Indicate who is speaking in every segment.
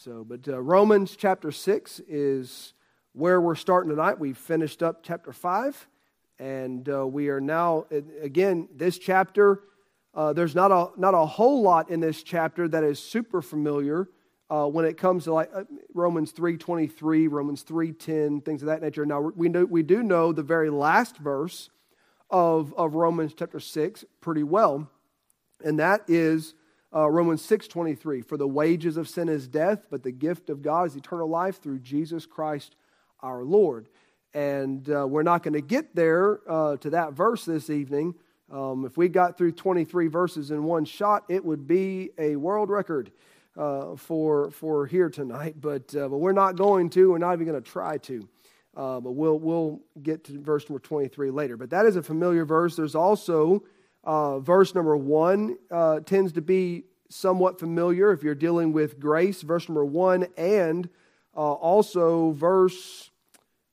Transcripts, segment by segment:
Speaker 1: So, but uh, Romans chapter 6 is where we're starting tonight. We finished up chapter 5, and uh, we are now, again, this chapter, uh, there's not a, not a whole lot in this chapter that is super familiar uh, when it comes to like uh, Romans 3.23, Romans 3.10, things of that nature. Now, we, know, we do know the very last verse of, of Romans chapter 6 pretty well, and that is uh, Romans 6.23. For the wages of sin is death, but the gift of God is eternal life through Jesus Christ our Lord. And uh, we're not going to get there uh, to that verse this evening. Um, if we got through 23 verses in one shot, it would be a world record uh, for, for here tonight. But, uh, but we're not going to. We're not even going to try to. Uh, but we'll, we'll get to verse number 23 later. But that is a familiar verse. There's also uh, verse number 1 uh, tends to be somewhat familiar if you're dealing with grace. Verse number 1 and uh, also verse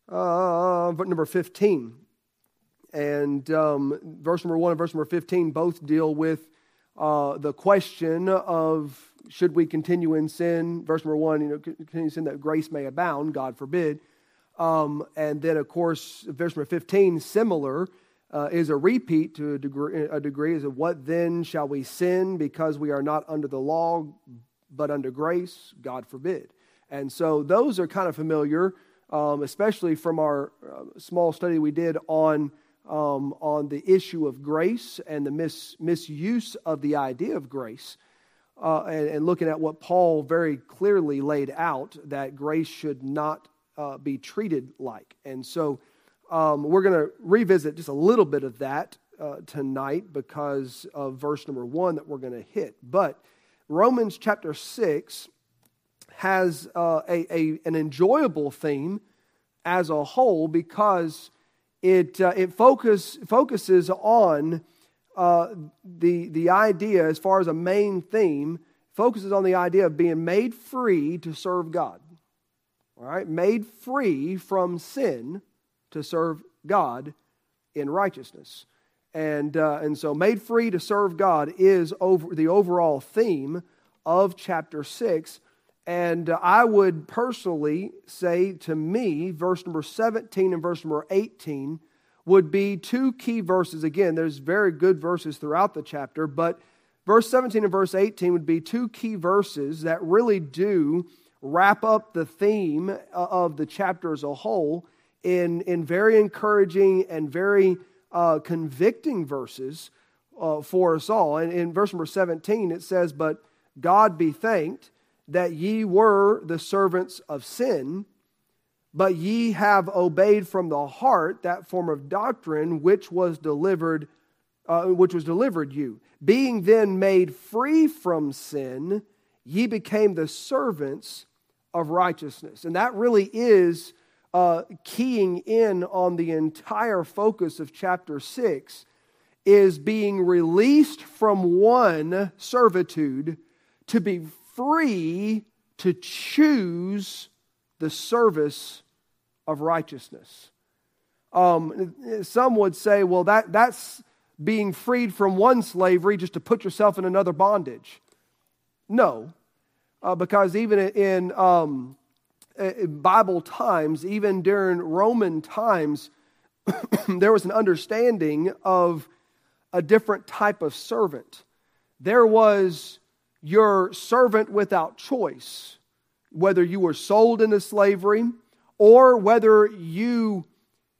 Speaker 1: uh, number 15. And um, verse number 1 and verse number 15 both deal with uh, the question of should we continue in sin? Verse number 1, you know, continue in sin that grace may abound, God forbid. Um, and then, of course, verse number 15, similar, uh, is a repeat to a degree, a degree is of what then shall we sin because we are not under the law but under grace? God forbid. And so those are kind of familiar, um, especially from our uh, small study we did on, um, on the issue of grace and the mis- misuse of the idea of grace. Uh, and, and, looking at what Paul very clearly laid out that grace should not uh, be treated like. And so um, we're going to revisit just a little bit of that uh, tonight because of verse number one that we're going to hit. But Romans chapter 6 has uh, a, a, an enjoyable theme as a whole because it, uh, it focus, focuses on uh, the, the idea, as far as a main theme, focuses on the idea of being made free to serve God. All right, made free from sin to serve God in righteousness. And, uh, and so, made free to serve God is over the overall theme of chapter 6. And uh, I would personally say to me, verse number 17 and verse number 18 would be two key verses. Again, there's very good verses throughout the chapter, but verse 17 and verse 18 would be two key verses that really do wrap up the theme uh, of the chapter as a whole in, in very encouraging and very uh, convicting verses uh, for us all. And in verse number 17, it says, But God be thanked that ye were the servants of sin, but ye have obeyed from the heart that form of doctrine which was delivered, uh, which was delivered you. Being then made free from sin, ye became the servants of righteousness. And that really is uh, keying in on the entire focus of chapter 6 is being released from one servitude to be free to choose the service of righteousness. Um, some would say, well, that, that's being freed from one slavery just to put yourself in another bondage. No, uh, because even in, um, in Bible times, even during Roman times, there was an understanding of a different type of servant. There was your servant without choice, whether you were sold into slavery or whether you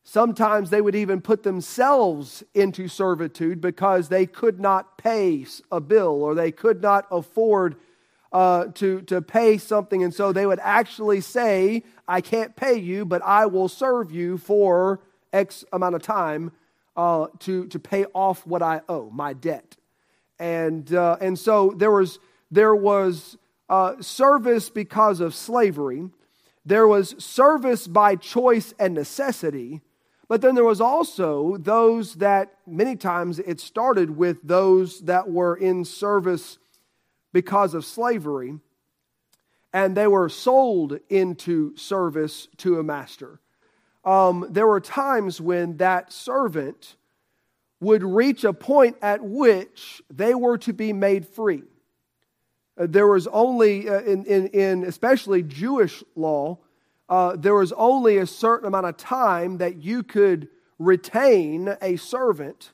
Speaker 1: sometimes they would even put themselves into servitude because they could not pay a bill or they could not afford uh, to, to pay something. And so they would actually say, I can't pay you, but I will serve you for X amount of time uh, to, to pay off what I owe, my debt. And, uh, and so there was, there was uh, service because of slavery, there was service by choice and necessity. But then there was also those that many times it started with those that were in service because of slavery, and they were sold into service to a master. Um, there were times when that servant would reach a point at which they were to be made free. Uh, there was only, uh, in, in, in, especially Jewish law, uh, there was only a certain amount of time that you could retain a servant.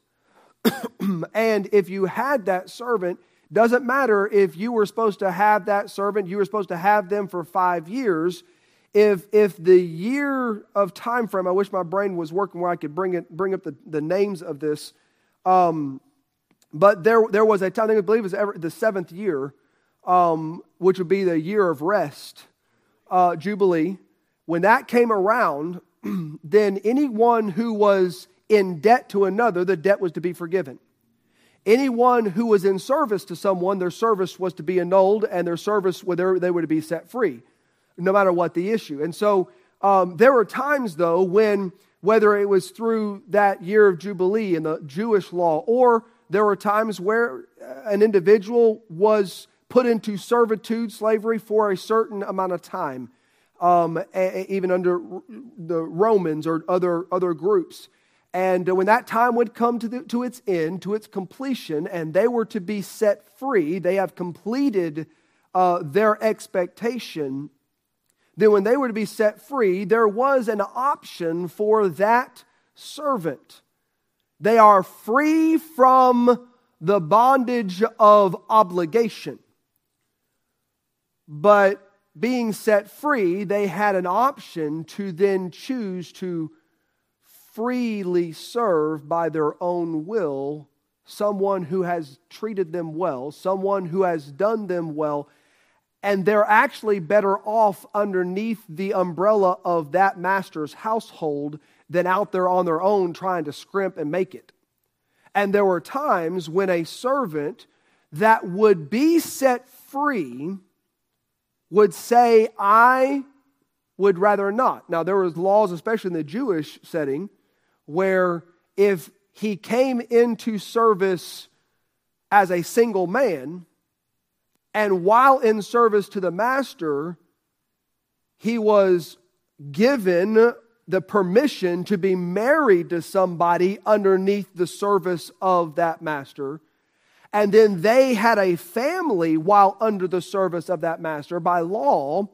Speaker 1: and if you had that servant, doesn't matter if you were supposed to have that servant, you were supposed to have them for five years. If, if the year of time frame, I wish my brain was working where I could bring, it, bring up the, the names of this. Um, but there, there was a time, I believe it was ever, the seventh year, um, which would be the year of rest, uh, Jubilee. When that came around, then anyone who was in debt to another, the debt was to be forgiven. Anyone who was in service to someone, their service was to be annulled and their service, they were to be set free, no matter what the issue. And so um, there were times, though, when whether it was through that year of Jubilee in the Jewish law, or there were times where an individual was put into servitude, slavery, for a certain amount of time, um, even under the Romans or other, other groups. And when that time would come to, the, to its end, to its completion, and they were to be set free, they have completed uh, their expectation. Then, when they were to be set free, there was an option for that servant. They are free from the bondage of obligation. But being set free, they had an option to then choose to freely serve by their own will someone who has treated them well, someone who has done them well, and they're actually better off underneath the umbrella of that master's household than out there on their own trying to scrimp and make it. And there were times when a servant that would be set free would say, I would rather not. Now, there was laws, especially in the Jewish setting, where if he came into service as a single man, and while in service to the master, he was given the permission to be married to somebody underneath the service of that master. And then they had a family while under the service of that master by law.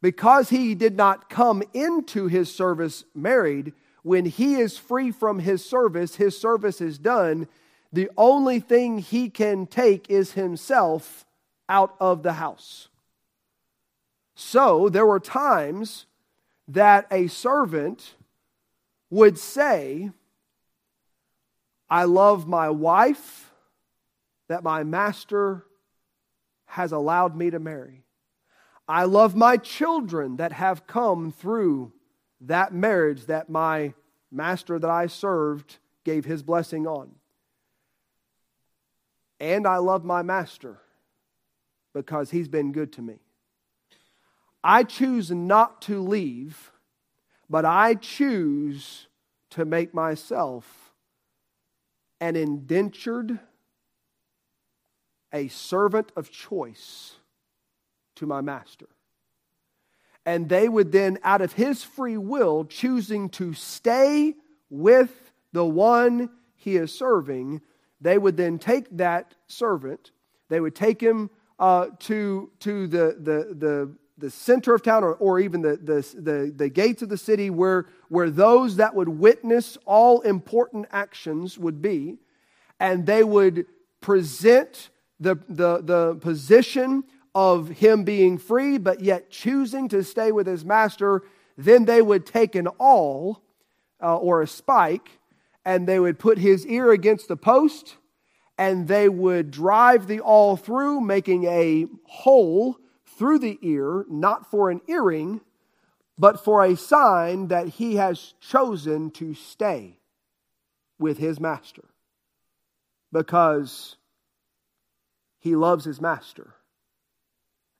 Speaker 1: Because he did not come into his service married, when he is free from his service, his service is done. The only thing he can take is himself out of the house. So there were times that a servant would say, I love my wife that my master has allowed me to marry. I love my children that have come through that marriage that my master that I served gave his blessing on. And I love my master because he's been good to me. I choose not to leave, but I choose to make myself an indentured, a servant of choice to my master and they would then, out of his free will, choosing to stay with the one he is serving, they would then take that servant, they would take him uh, to, to the, the, the, the center of town or, or even the, the, the, the gates of the city where, where those that would witness all important actions would be, and they would present the, the, the position of him being free, but yet choosing to stay with his master, then they would take an awl uh, or a spike and they would put his ear against the post and they would drive the awl through, making a hole through the ear, not for an earring, but for a sign that he has chosen to stay with his master because he loves his master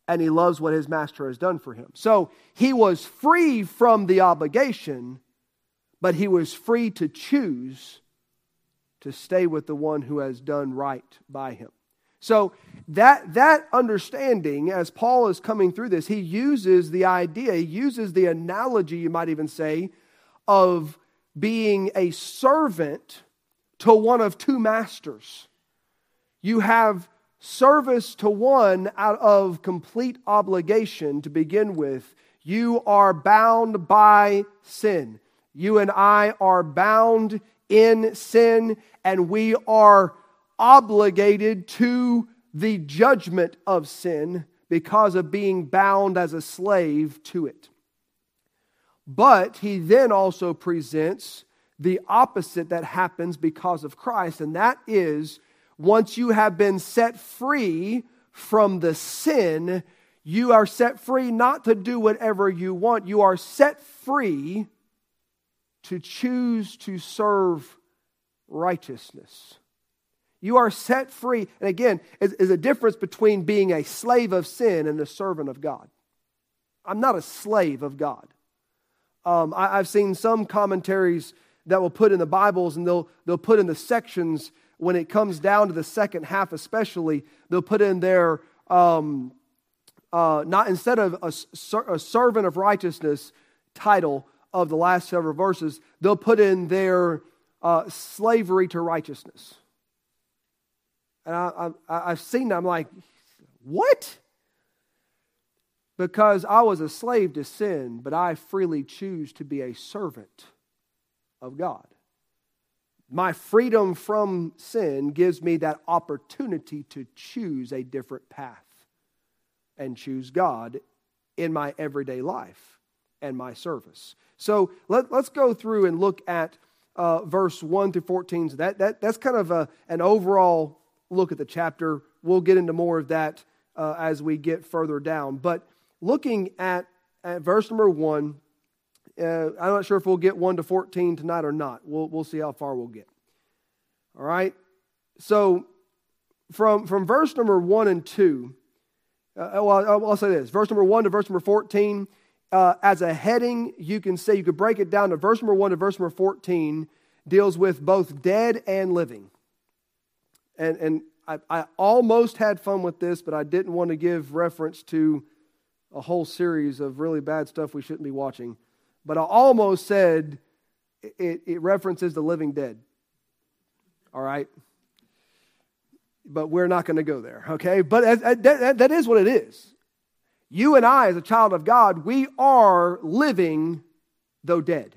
Speaker 1: and he loves what his master has done for him. So he was free from the obligation, but he was free to choose to stay with the one who has done right by him. So that that understanding as Paul is coming through this, he uses the idea, he uses the analogy you might even say of being a servant to one of two masters. You have service to one out of complete obligation to begin with. You are bound by sin. You and I are bound in sin, and we are obligated to the judgment of sin because of being bound as a slave to it. But he then also presents the opposite that happens because of Christ, and that is once you have been set free from the sin, you are set free not to do whatever you want. You are set free to choose to serve righteousness. You are set free. And again, is, a difference between being a slave of sin and a servant of God. I'm not a slave of God. Um, I, have seen some commentaries that will put in the Bibles and they'll, they'll put in the sections when it comes down to the second half, especially, they'll put in there, um, uh, not instead of a, a servant of righteousness title of the last several verses, they'll put in their uh, slavery to righteousness. And I, I, I've seen that. I'm like, what? Because I was a slave to sin, but I freely choose to be a servant of God. My freedom from sin gives me that opportunity to choose a different path and choose God in my everyday life and my service. So let, us go through and look at uh, verse 1 through 14. So that, that, that's kind of a, an overall look at the chapter. We'll get into more of that uh, as we get further down. But looking at, at verse number 1, uh, I'm not sure if we'll get 1 to 14 tonight or not. We'll, we'll see how far we'll get. All right? So, from, from verse number 1 and 2, uh, well, I'll, I'll, say this verse number 1 to verse number 14, uh, as a heading, you can say, you could break it down to verse number 1 to verse number 14, deals with both dead and living. And, and I, I almost had fun with this, but I didn't want to give reference to a whole series of really bad stuff we shouldn't be watching but I almost said it, it references the living dead. All right? But we're not going to go there, okay? But that, that is what it is. You and I, as a child of God, we are living though dead.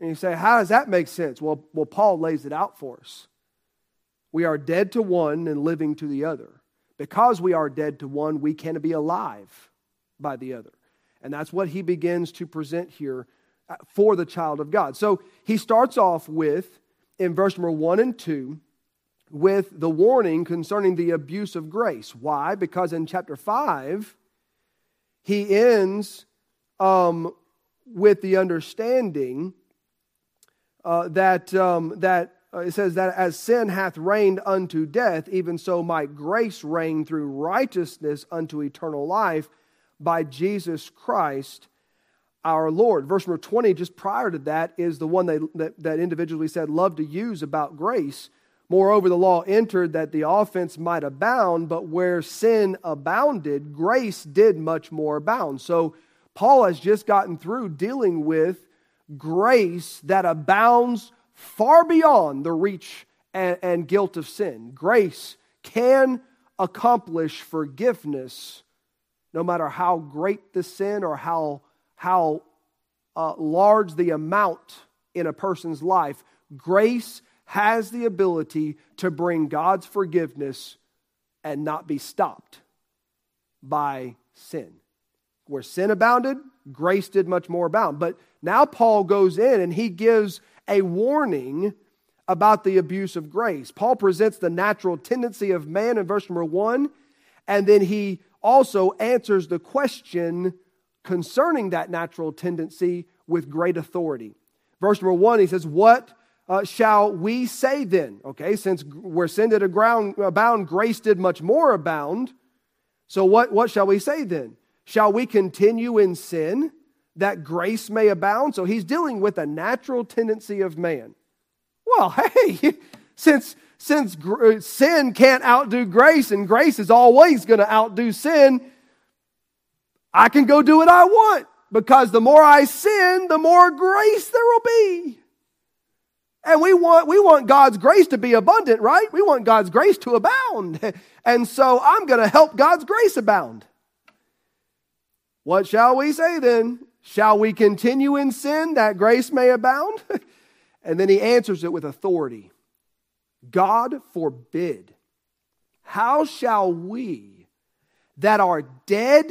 Speaker 1: And you say, how does that make sense? Well, well, Paul lays it out for us. We are dead to one and living to the other. Because we are dead to one, we can be alive by the other. And that's what he begins to present here uh, for the child of God. So he starts off with, in verse number one and two, with the warning concerning the abuse of grace. Why? Because in chapter five, he ends um, with the understanding uh, that, um, that uh, it says that as sin hath reigned unto death, even so might grace reign through righteousness unto eternal life by Jesus Christ our Lord. Verse number 20, just prior to that, is the one that, that, that individually said, love to use about grace. Moreover, the law entered that the offense might abound, but where sin abounded, grace did much more abound. So, Paul has just gotten through dealing with grace that abounds far beyond the reach and, and guilt of sin. Grace can accomplish forgiveness no matter how great the sin or how, how uh, large the amount in a person's life, grace has the ability to bring God's forgiveness and not be stopped by sin. Where sin abounded, grace did much more abound. But now Paul goes in and he gives a warning about the abuse of grace. Paul presents the natural tendency of man in verse number one, and then he also answers the question concerning that natural tendency with great authority. Verse number one, he says, What uh, shall we say then? Okay, since where sin did abound, grace did much more abound. So what, what shall we say then? Shall we continue in sin that grace may abound? So he's dealing with a natural tendency of man. Well, hey, since since gr- uh, sin can't outdo grace and grace is always going to outdo sin, I can go do what I want because the more I sin, the more grace there will be. And we want, we want God's grace to be abundant, right? We want God's grace to abound. And so I'm going to help God's grace abound. What shall we say then? Shall we continue in sin that grace may abound? and then he answers it with authority God forbid. How shall we that are dead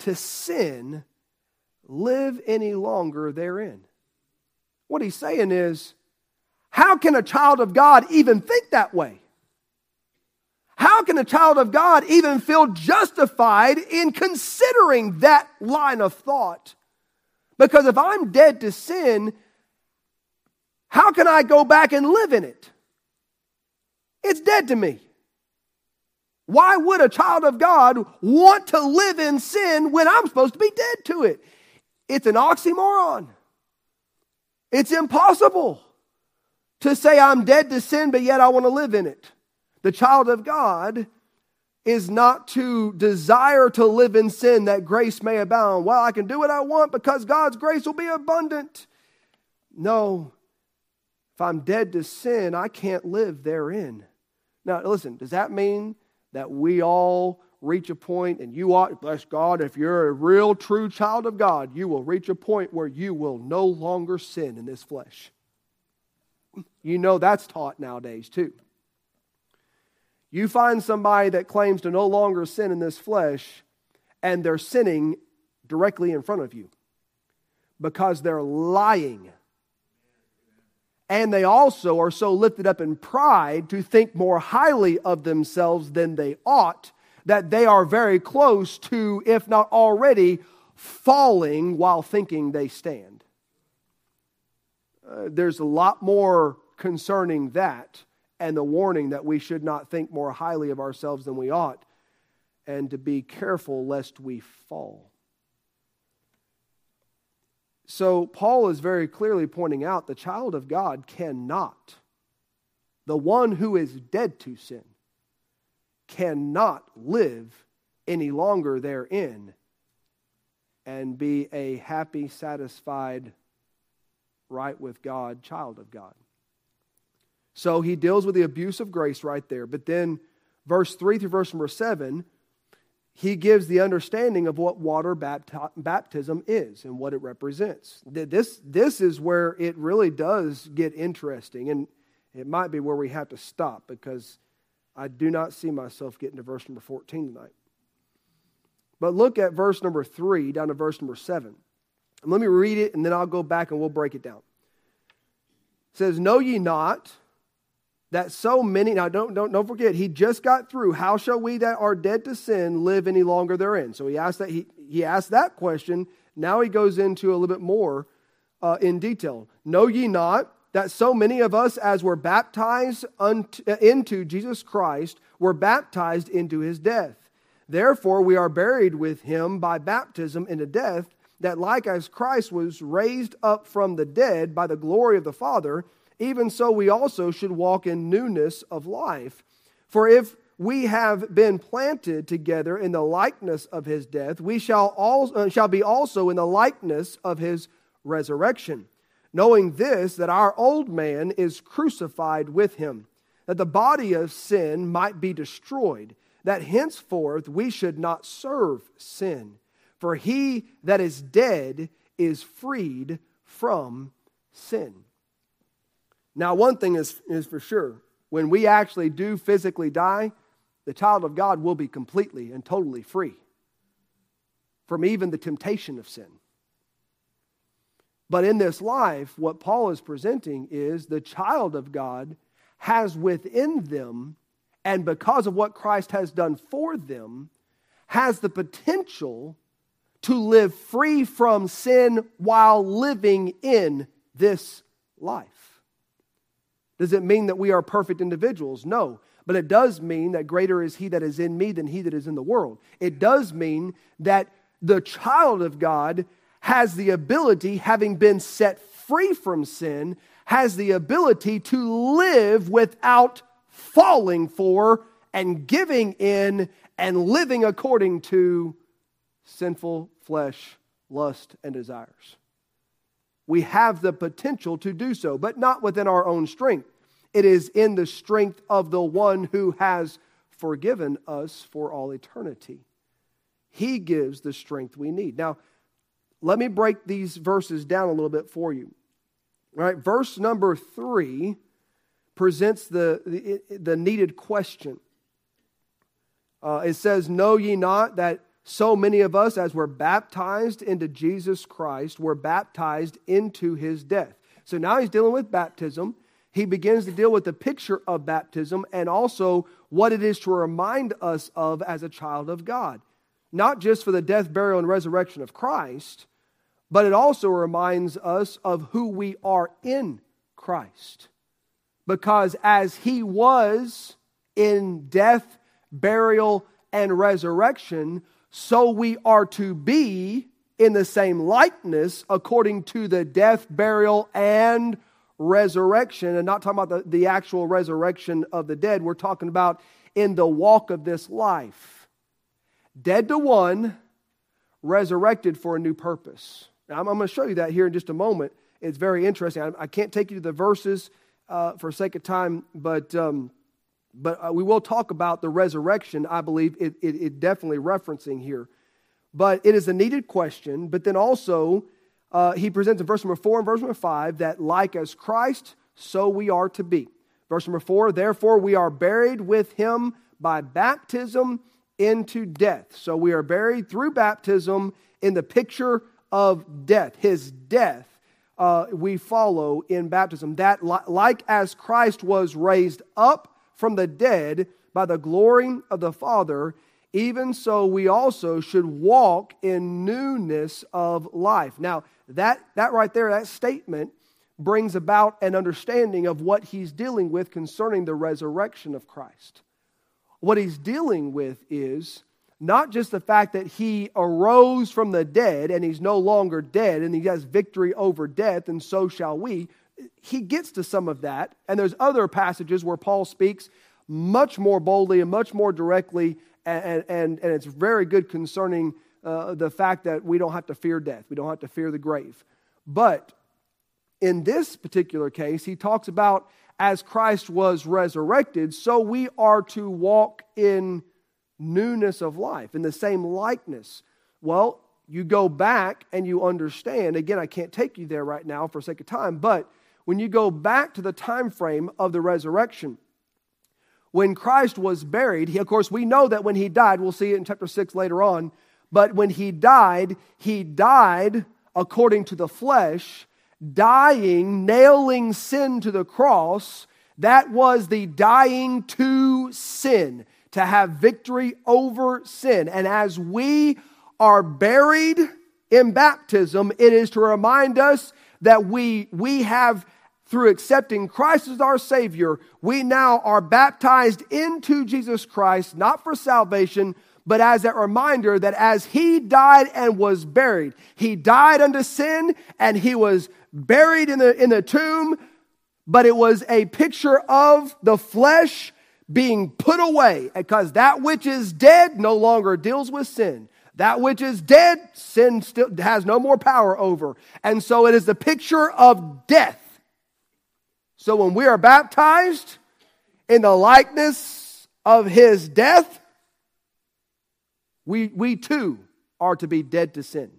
Speaker 1: to sin live any longer therein? What he's saying is, how can a child of God even think that way? How can a child of God even feel justified in considering that line of thought? Because if I'm dead to sin, how can I go back and live in it? It's dead to me. Why would a child of God want to live in sin when I'm supposed to be dead to it? It's an oxymoron. It's impossible to say I'm dead to sin, but yet I want to live in it. The child of God is not to desire to live in sin that grace may abound. Well, I can do what I want because God's grace will be abundant. No, if I'm dead to sin, I can't live therein. Now, listen, does that mean that we all reach a point and you ought, bless God, if you're a real true child of God, you will reach a point where you will no longer sin in this flesh? You know that's taught nowadays too. You find somebody that claims to no longer sin in this flesh, and they're sinning directly in front of you because they're lying. And they also are so lifted up in pride to think more highly of themselves than they ought that they are very close to, if not already, falling while thinking they stand. Uh, there's a lot more concerning that and the warning that we should not think more highly of ourselves than we ought and to be careful lest we fall. So, Paul is very clearly pointing out the child of God cannot, the one who is dead to sin, cannot live any longer therein and be a happy, satisfied, right with God child of God. So he deals with the abuse of grace right there. But then, verse 3 through verse number 7, he gives the understanding of what water baptism is and what it represents. This, this is where it really does get interesting. And it might be where we have to stop because I do not see myself getting to verse number 14 tonight. But look at verse number 3 down to verse number 7. And let me read it and then I'll go back and we'll break it down. It says, Know ye not that so many, now don't, don't, don't forget, he just got through, how shall we that are dead to sin live any longer therein? So he asked that, he, he asked that question. Now he goes into a little bit more uh, in detail. Know ye not that so many of us, as were baptized unto, uh, into Jesus Christ, were baptized into his death? Therefore, we are buried with him by baptism into death, that like as Christ was raised up from the dead by the glory of the Father, even so we also should walk in newness of life. For if we have been planted together in the likeness of his death, we shall, all, uh, shall be also in the likeness of his resurrection. Knowing this, that our old man is crucified with him, that the body of sin might be destroyed, that henceforth we should not serve sin. For he that is dead is freed from sin. Now, one thing is, is for sure when we actually do physically die, the child of God will be completely and totally free from even the temptation of sin. But in this life, what Paul is presenting is the child of God has within them, and because of what Christ has done for them, has the potential to live free from sin while living in this life. Does it mean that we are perfect individuals? No. But it does mean that greater is he that is in me than he that is in the world. It does mean that the child of God has the ability, having been set free from sin, has the ability to live without falling for and giving in and living according to sinful flesh, lust, and desires. We have the potential to do so, but not within our own strength. It is in the strength of the one who has forgiven us for all eternity. He gives the strength we need. Now, let me break these verses down a little bit for you. All right, verse number three presents the, the, the needed question. Uh, it says, Know ye not that so many of us, as we're baptized into Jesus Christ, were baptized into his death? So now he's dealing with baptism. He begins to deal with the picture of baptism and also what it is to remind us of as a child of God. Not just for the death, burial, and resurrection of Christ, but it also reminds us of who we are in Christ. Because as he was in death, burial, and resurrection, so we are to be in the same likeness according to the death, burial, and resurrection. And not talking about the, the actual resurrection of the dead, we're talking about in the walk of this life. Dead to one, resurrected for a new purpose. Now, I'm, I'm going to show you that here in just a moment. It's very interesting. I, I can't take you to the verses uh, for sake of time, but, um, but uh, we will talk about the resurrection, I believe, it, it, it, definitely referencing here. But it is a needed question, but then also uh, he presents in verse number four and verse number five that like as Christ, so we are to be. Verse number four, therefore we are buried with him by baptism into death. So we are buried through baptism in the picture of death, his death, uh, we follow in baptism. That, like as Christ was raised up from the dead by the glory of the Father, even so we also should walk in newness of life. Now, that, that right there, that statement brings about an understanding of what he's dealing with concerning the resurrection of Christ. What he's dealing with is not just the fact that he arose from the dead and he's no longer dead and he has victory over death, and so shall we. He gets to some of that. And there's other passages where Paul speaks much more boldly and much more directly, and, and, and it's very good concerning uh, the fact that we don't have to fear death, we don't have to fear the grave. But in this particular case, he talks about as Christ was resurrected, so we are to walk in newness of life, in the same likeness. Well, you go back and you understand. Again, I can't take you there right now for sake of time, but when you go back to the time frame of the resurrection, when Christ was buried, he, of course, we know that when he died, we'll see it in chapter 6 later on, but when he died, he died according to the flesh, dying, nailing sin to the cross. That was the dying to sin to have victory over sin. And as we are buried in baptism, it is to remind us that we, we have, through accepting Christ as our Savior, we now are baptized into Jesus Christ, not for salvation, but as a reminder that as He died and was buried, He died unto sin and He was buried in the, in the tomb, but it was a picture of the flesh being put away because that which is dead no longer deals with sin. That which is dead, sin still has no more power over. And so it is the picture of death. So when we are baptized in the likeness of his death, we, we too are to be dead to sin.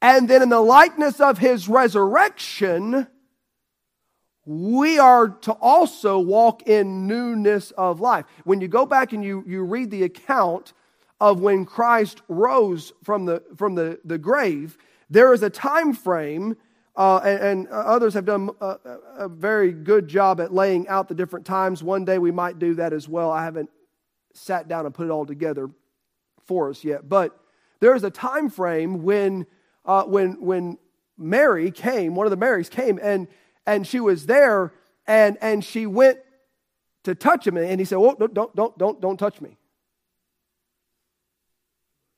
Speaker 1: And then in the likeness of his resurrection, we are to also walk in newness of life. When you go back and you, you read the account of when Christ rose from the, from the, the grave, there is a time frame, uh, and, and, others have done a, a very good job at laying out the different times. One day we might do that as well. I haven't sat down and put it all together for us yet. But there is a time frame when, uh, when, when Mary came, one of the Marys came, and and she was there and, and she went to touch him and he said, Oh, don't, don't, don't, don't touch me.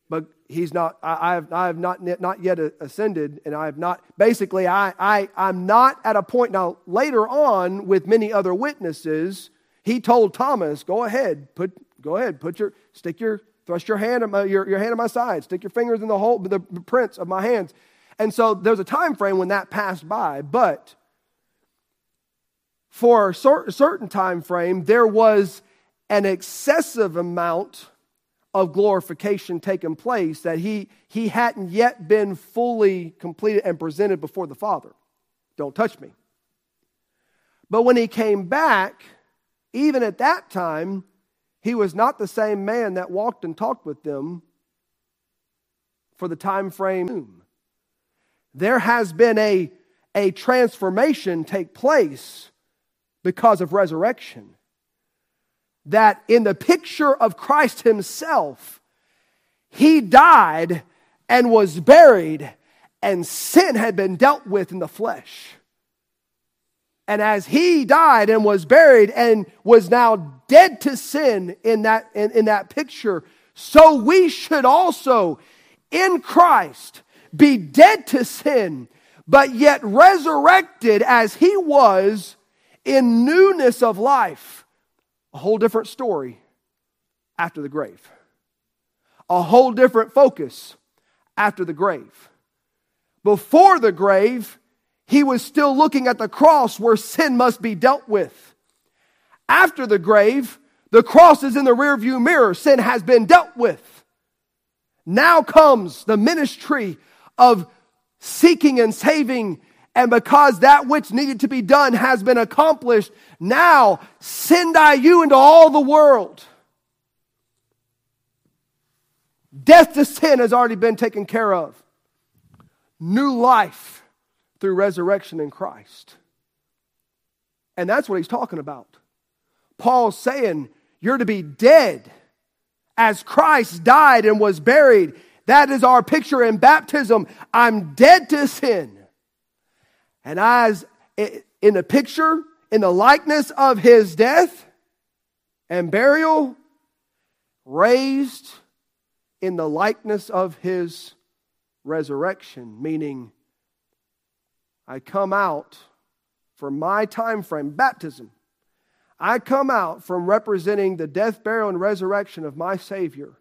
Speaker 1: But he's not, I, I, have, I have not, not yet ascended and I have not, basically, I, I, I'm not at a point now. Later on, with many other witnesses, he told Thomas, Go ahead, put, go ahead, put your, stick your, thrust your hand, my, your, your hand in my side, stick your fingers in the hole, the prints of my hands And so there's a time frame when that passed by, but for a certain time frame, there was an excessive amount of glorification taking place that he, he hadn't yet been fully completed and presented before the Father. Don't touch me. But when he came back, even at that time, he was not the same man that walked and talked with them for the time frame. There has been a, a transformation take place because of resurrection. That in the picture of Christ Himself, He died and was buried, and sin had been dealt with in the flesh. And as he died and was buried and was now dead to sin in that, in, in, that picture, so we should also in Christ be dead to sin, but yet resurrected as he was in newness of life. A whole different story after the grave. A whole different focus after the grave. Before the grave, he was still looking at the cross where sin must be dealt with. After the grave, the cross is in the rearview mirror. Sin has been dealt with. Now comes the ministry of seeking and saving and because that which needed to be done has been accomplished, now send I you into all the world. Death to sin has already been taken care of. New life through resurrection in Christ. And that's what he's talking about. Paul's saying, You're to be dead as Christ died and was buried. That is our picture in baptism. I'm dead to sin. And as in the picture, in the likeness of his death and burial, raised in the likeness of his resurrection, meaning I come out from my time frame, baptism. I come out from representing the death, burial, and resurrection of my Savior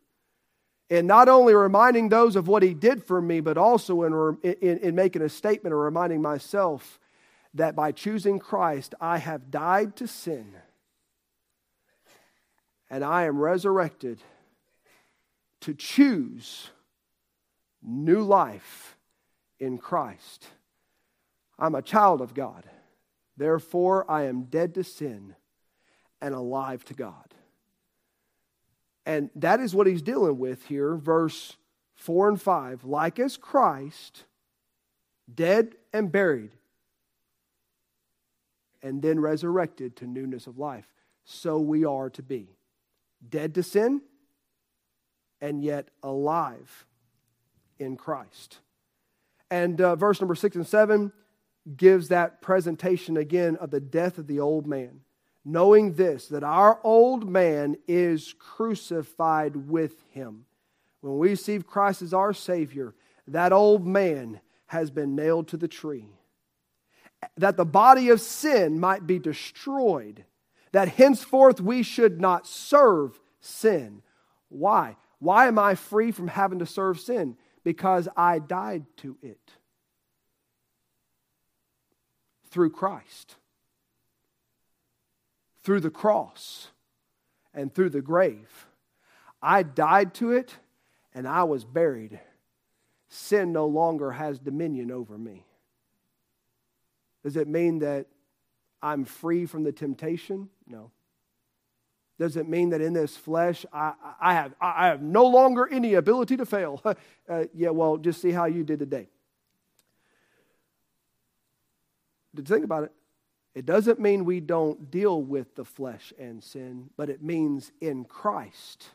Speaker 1: and not only reminding those of what he did for me, but also in, in, in, making a statement or reminding myself that by choosing Christ, I have died to sin and I am resurrected to choose new life in Christ. I'm a child of God. Therefore, I am dead to sin and alive to God. And that is what he's dealing with here, verse 4 and 5. Like as Christ, dead and buried, and then resurrected to newness of life, so we are to be. Dead to sin, and yet alive in Christ. And uh, verse number 6 and 7 gives that presentation again of the death of the old man knowing this, that our old man is crucified with him. When we receive Christ as our Savior, that old man has been nailed to the tree. That the body of sin might be destroyed, that henceforth we should not serve sin. Why? Why am I free from having to serve sin? Because I died to it through Christ through the cross and through the grave. I died to it and I was buried. Sin no longer has dominion over me. Does it mean that I'm free from the temptation? No. Does it mean that in this flesh I, I, have, I have no longer any ability to fail? uh, yeah, well, just see how you did today. Did you think about it. It doesn't mean we don't deal with the flesh and sin, but it means in Christ,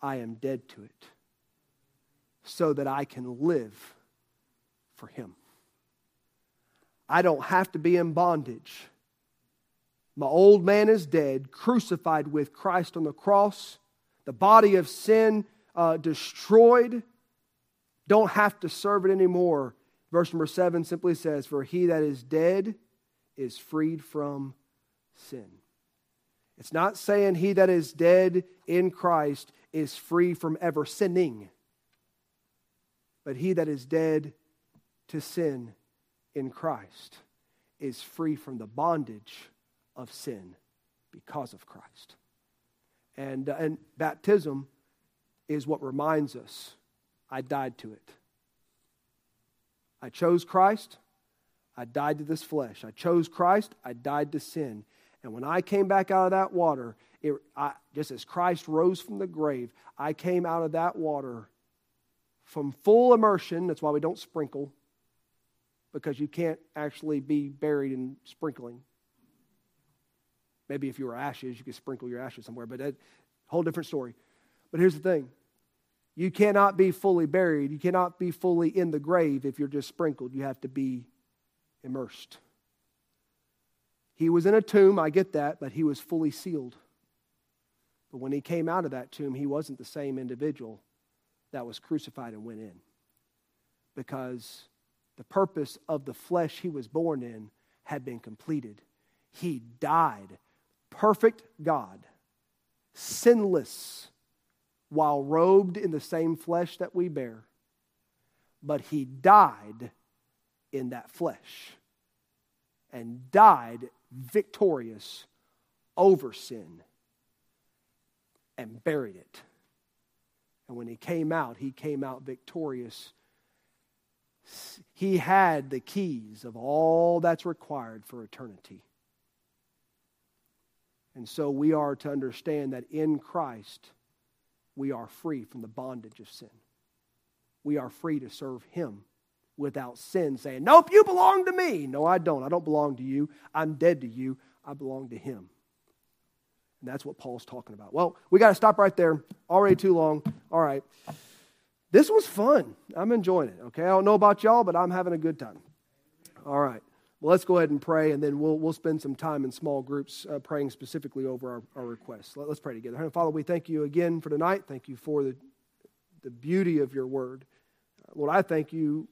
Speaker 1: I am dead to it so that I can live for Him. I don't have to be in bondage. My old man is dead, crucified with Christ on the cross, the body of sin uh, destroyed. Don't have to serve it anymore. Verse number seven simply says, For he that is dead is freed from sin. It's not saying he that is dead in Christ is free from ever sinning. But he that is dead to sin in Christ is free from the bondage of sin because of Christ. And, uh, and baptism is what reminds us I died to it. I chose Christ. I died to this flesh. I chose Christ. I died to sin. And when I came back out of that water, it, I, just as Christ rose from the grave, I came out of that water from full immersion. That's why we don't sprinkle, because you can't actually be buried in sprinkling. Maybe if you were ashes, you could sprinkle your ashes somewhere, but a whole different story. But here's the thing you cannot be fully buried, you cannot be fully in the grave if you're just sprinkled. You have to be immersed. He was in a tomb, I get that, but he was fully sealed. But when he came out of that tomb, he wasn't the same individual that was crucified and went in. Because the purpose of the flesh he was born in had been completed. He died, perfect God, sinless, while robed in the same flesh that we bear. But he died in that flesh and died victorious over sin and buried it. And when he came out, he came out victorious. He had the keys of all that's required for eternity. And so we are to understand that in Christ, we are free from the bondage of sin. We are free to serve him without sin, saying, Nope, you belong to me. No, I don't. I don't belong to you. I'm dead to you. I belong to him. And that's what Paul's talking about. Well, we got to stop right there. Already too long. All right. This was fun. I'm enjoying it. Okay. I don't know about y'all, but I'm having a good time. All right. Well, let's go ahead and pray, and then we'll, we'll spend some time in small groups uh, praying specifically over our, our requests. Let, us pray together. Heavenly Father, we thank you again for tonight. Thank you for the, the beauty of your word. Lord, I thank you